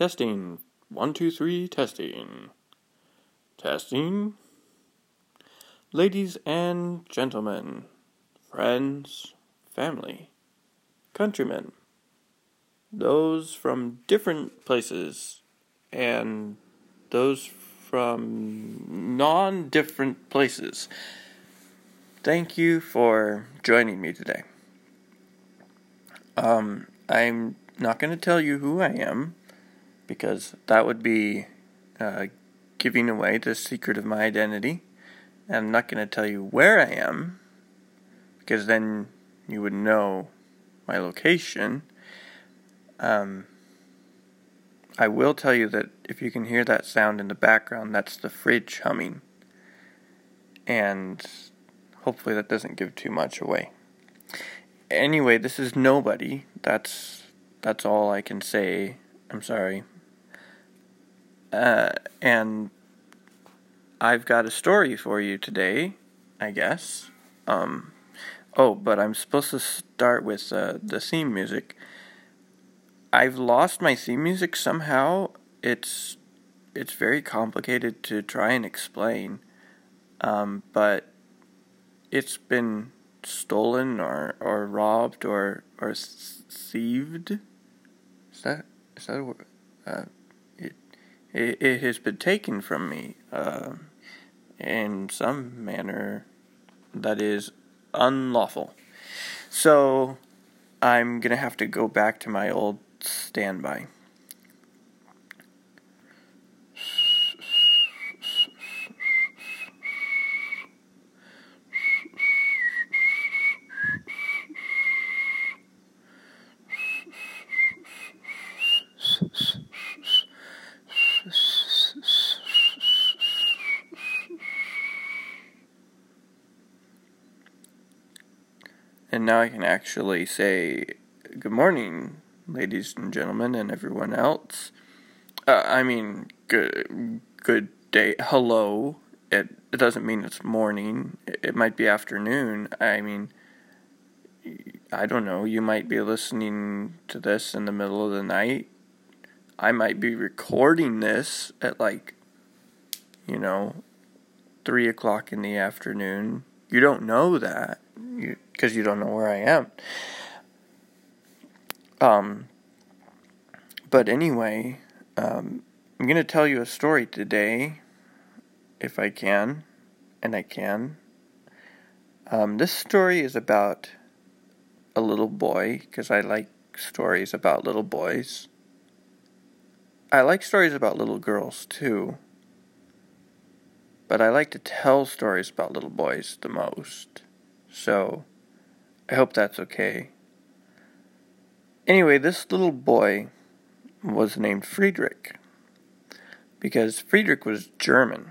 Testing. One, two, three, testing. Testing. Ladies and gentlemen, friends, family, countrymen, those from different places, and those from non different places. Thank you for joining me today. Um, I'm not going to tell you who I am because that would be uh, giving away the secret of my identity. I'm not going to tell you where I am because then you would know my location. Um, I will tell you that if you can hear that sound in the background, that's the fridge humming. And hopefully that doesn't give too much away. Anyway, this is nobody. That's that's all I can say. I'm sorry. Uh, and I've got a story for you today, I guess. Um, oh, but I'm supposed to start with uh, the theme music. I've lost my theme music somehow. It's it's very complicated to try and explain, um, but it's been stolen or, or robbed or or thieved. Is that is that a word? Uh, it it has been taken from me uh, in some manner that is unlawful. So I'm gonna have to go back to my old standby. And now I can actually say good morning ladies and gentlemen, and everyone else. Uh, I mean, good, good day. Hello. It, it doesn't mean it's morning. It, it might be afternoon. I mean, I don't know. You might be listening to this in the middle of the night. I might be recording this at like, you know, three o'clock in the afternoon. You don't know that because you, you don't know where I am. Um, but anyway, um, I'm going to tell you a story today, if I can, and I can. Um, this story is about a little boy, because I like stories about little boys. I like stories about little girls too, but I like to tell stories about little boys the most. So, I hope that's okay. Anyway, this little boy was named Friedrich because Friedrich was German.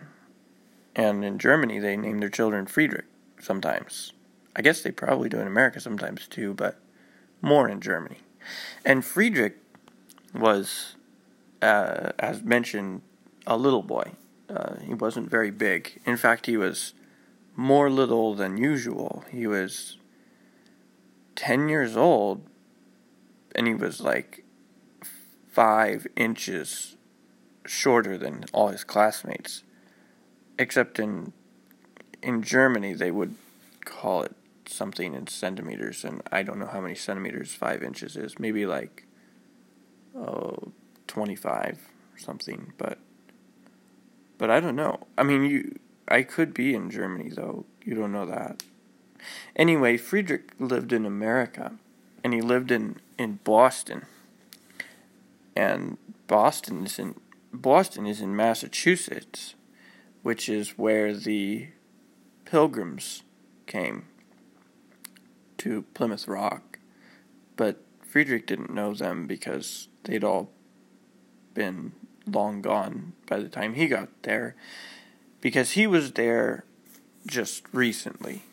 And in Germany, they name their children Friedrich sometimes. I guess they probably do in America sometimes too, but more in Germany. And Friedrich was, uh, as mentioned, a little boy. Uh, he wasn't very big. In fact, he was more little than usual. He was 10 years old and he was like five inches shorter than all his classmates. Except in in Germany, they would call it something in centimeters, and I don't know how many centimeters five inches is. Maybe like oh, 25 or something, but but I don't know. I mean, you I could be in Germany though. You don't know that. Anyway, Friedrich lived in America, and he lived in in Boston. And Boston is in Boston is in Massachusetts, which is where the pilgrims came to Plymouth Rock. But Friedrich didn't know them because they'd all been long gone by the time he got there because he was there just recently.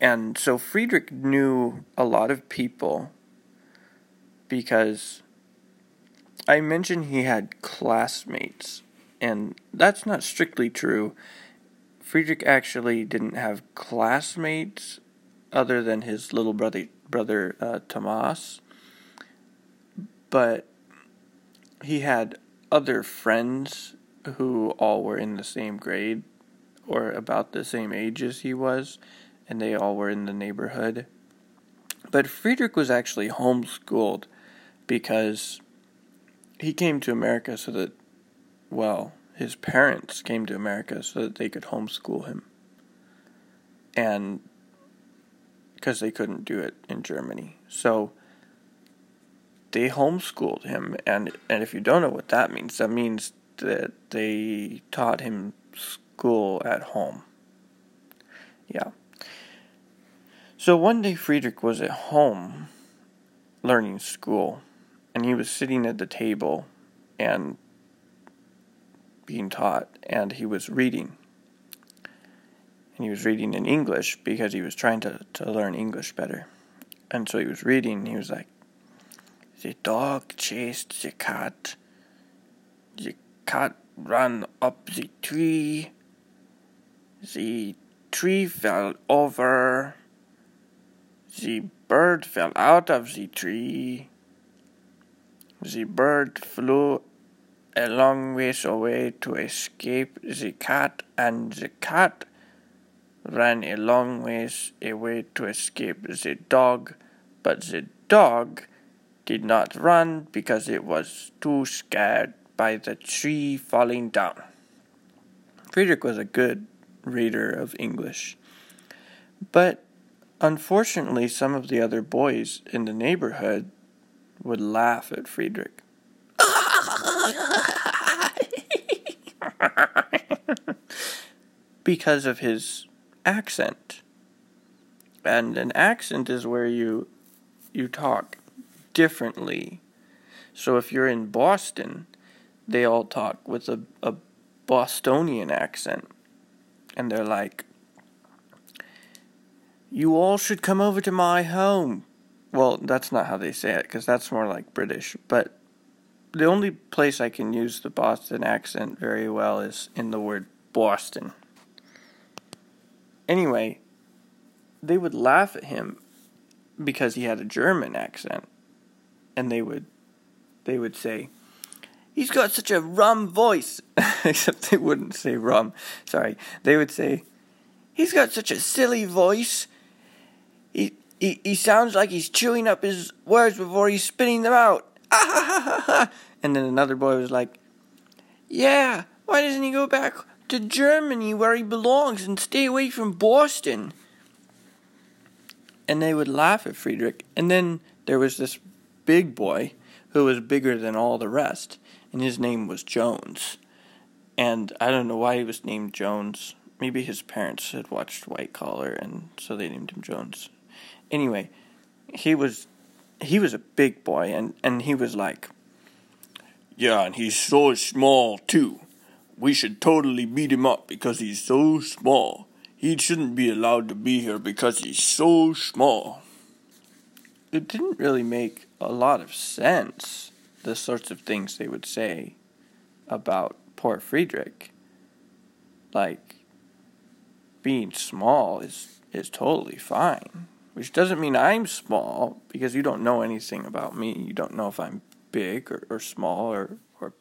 And so Friedrich knew a lot of people because I mentioned he had classmates, and that's not strictly true. Friedrich actually didn't have classmates other than his little brother, brother uh, Thomas, but he had other friends who all were in the same grade or about the same age as he was, and they all were in the neighborhood. But Friedrich was actually homeschooled because he came to America so that, well, his parents came to America so that they could homeschool him. And because they couldn't do it in Germany. So they homeschooled him. And, and if you don't know what that means, that means that they taught him school at home. Yeah. So one day Friedrich was at home learning school, and he was sitting at the table and being taught, and he was reading. And he was reading in English because he was trying to, to learn English better. And so he was reading, and he was like, The dog chased the cat. The cat ran up the tree. The tree fell over. The bird fell out of the tree. The bird flew a long ways away to escape the cat, and the cat ran a long ways away to escape the dog, but the dog did not run because it was too scared by the tree falling down. Friedrich was a good reader of English, but unfortunately, some of the other boys in the neighborhood would laugh at Friedrich. because of his accent. And an accent is where you you talk differently. So if you're in Boston, they all talk with a, a Bostonian accent. And they're like, You all should come over to my home. Well, that's not how they say it, because that's more like British. But the only place I can use the Boston accent very well is in the word Boston. Anyway, they would laugh at him because he had a German accent, and they would they would say, "He's got such a rum voice," except they wouldn't say rum. Sorry, they would say, "He's got such a silly voice. He he he sounds like he's chewing up his words before he's spitting them out." And then another boy was like, Yeah, why doesn't he go back to Germany where he belongs and stay away from Boston? And they would laugh at Friedrich. And then there was this big boy who was bigger than all the rest, and his name was Jones. And I don't know why he was named Jones. Maybe his parents had watched White Collar, and so they named him Jones. Anyway, he was he was a big boy, and, and he was like, yeah, and he's so small, too. We should totally beat him up because he's so small. He shouldn't be allowed to be here because he's so small. It didn't really make a lot of sense, the sorts of things they would say about poor Friedrich. Like, being small is, is totally fine. Which doesn't mean I'm small, because you don't know anything about me. You don't know if I'm big or, or small or, or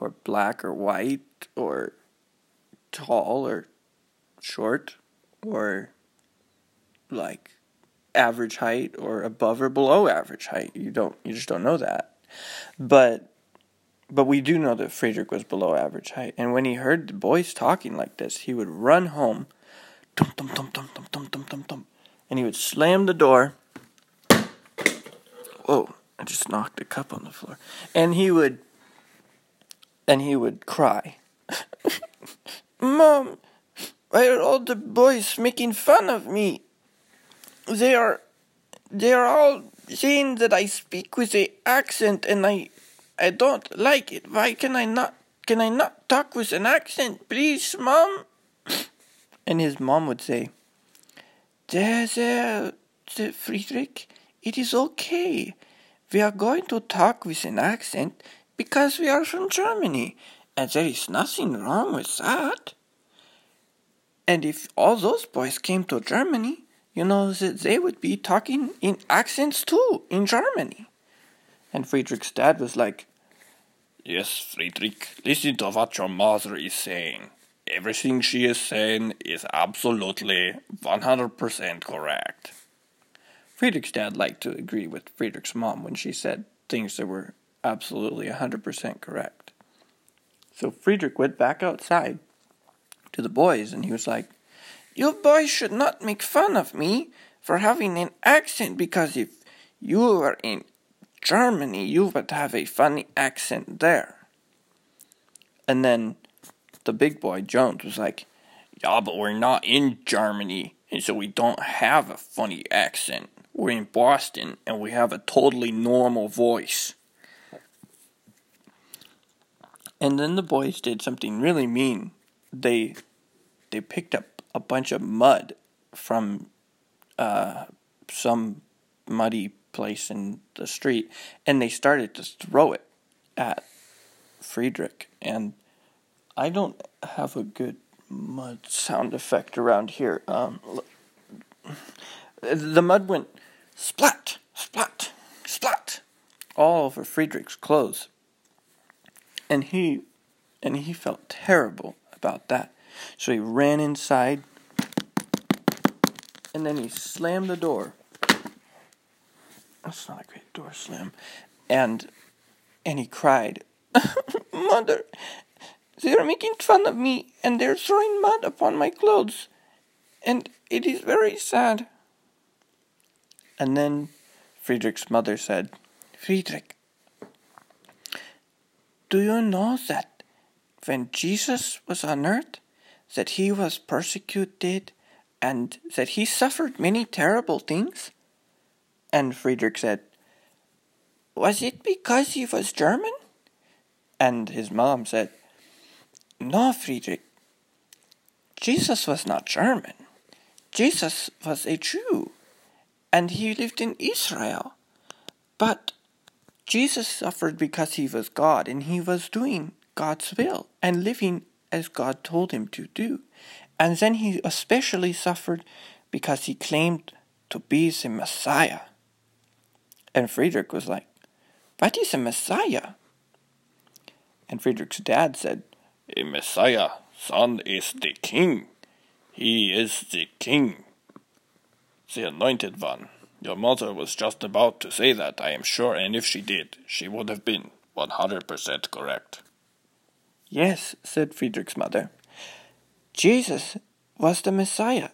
or black or white or tall or short or like average height or above or below average height. You don't you just don't know that. But but we do know that Friedrich was below average height. And when he heard the boys talking like this, he would run home, tum tum tum tum tum tum tum tum tum, and he would slam the door. Whoa. I just knocked a cup on the floor. And he would and he would cry. Mom, why are all the boys making fun of me? They are they are all saying that I speak with a accent and I I don't like it. Why can I not can I not talk with an accent, please, Mom? And his mom would say, There, uh, there, Friedrich, it is okay. We are going to talk with an accent because we are from Germany, and there is nothing wrong with that. And if all those boys came to Germany, you know that they would be talking in accents too in Germany. And Friedrich's dad was like, Yes, Friedrich, listen to what your mother is saying. Everything she is saying is absolutely 100% correct. Friedrich's dad liked to agree with Friedrich's mom when she said things that were absolutely 100% correct. So Friedrich went back outside to the boys and he was like, You boys should not make fun of me for having an accent because if you were in Germany, you would have a funny accent there. And then the big boy, Jones, was like, Yeah, but we're not in Germany, and so we don't have a funny accent. We're in Boston, and we have a totally normal voice. And then the boys did something really mean. They they picked up a bunch of mud from uh, some muddy place in the street, and they started to throw it at Friedrich. And I don't have a good mud sound effect around here. Um, the mud went splat, splat, splat, all over Friedrich's clothes, and he and he felt terrible about that. So he ran inside, and then he slammed the door that's not a great door slam. And and he cried, Mother, they are making fun of me and they're throwing mud upon my clothes. And it is very sad. And then Friedrich's mother said, Friedrich, do you know that when Jesus was on earth, that he was persecuted and that he suffered many terrible things? And Friedrich said, Was it because he was German? And his mom said, No, Friedrich. Jesus was not German. Jesus was a Jew, and he lived in Israel. But Jesus suffered because he was God, and he was doing God's will and living as God told him to do. And then he especially suffered because he claimed to be the Messiah. And Friedrich was like, What is a Messiah? And Friedrich's dad said, A Messiah, son, is the king. He is the king. The anointed one. Your mother was just about to say that, I am sure, and if she did, she would have been 100% correct. Yes, said Friedrich's mother. Jesus was the Messiah,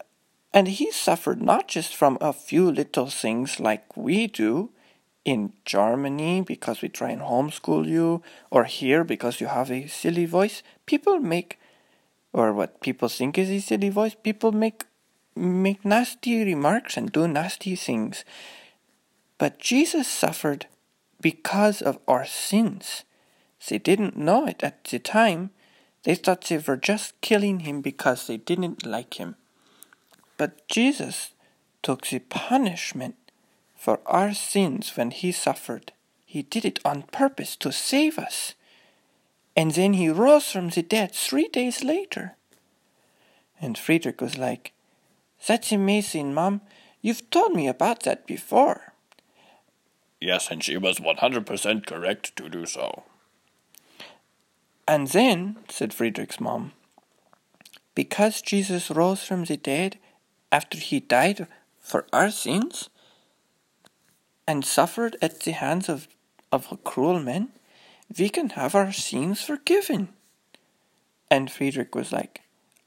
and he suffered not just from a few little things like we do, in Germany because we try and homeschool you, or here because you have a silly voice, people make, or what people think is a silly voice, people make make nasty remarks and do nasty things. But Jesus suffered because of our sins. They didn't know it at the time. They thought they were just killing him because they didn't like him. But Jesus took the punishment for our sins when he suffered. He did it on purpose to save us. And then he rose from the dead three days later. And Friedrich was like, That's amazing, Mom. You've told me about that before. Yes, and she was 100% correct to do so. And then, said Friedrich's mom, because Jesus rose from the dead after he died for our sins, and suffered at the hands of, of cruel men, we can have our sins forgiven. And Friedrich was like,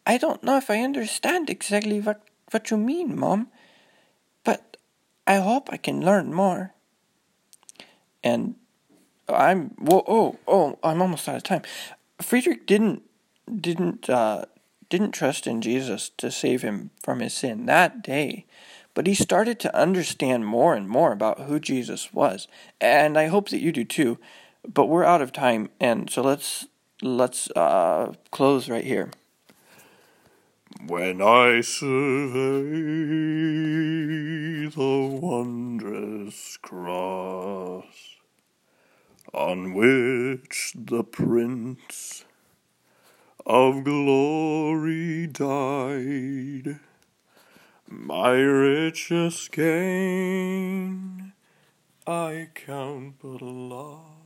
I don't know if I understand exactly what, what you mean, Mom, but I hope I can learn more. And I'm whoa, oh oh I'm almost out of time. Friedrich didn't didn't uh, didn't trust in Jesus to save him from his sin that day. But he started to understand more and more about who Jesus was. And I hope that you do too. But we're out of time, and so let's let's uh, close right here. When I survey the wondrous cross on which the Prince of Glory died. My richest gain I count but loss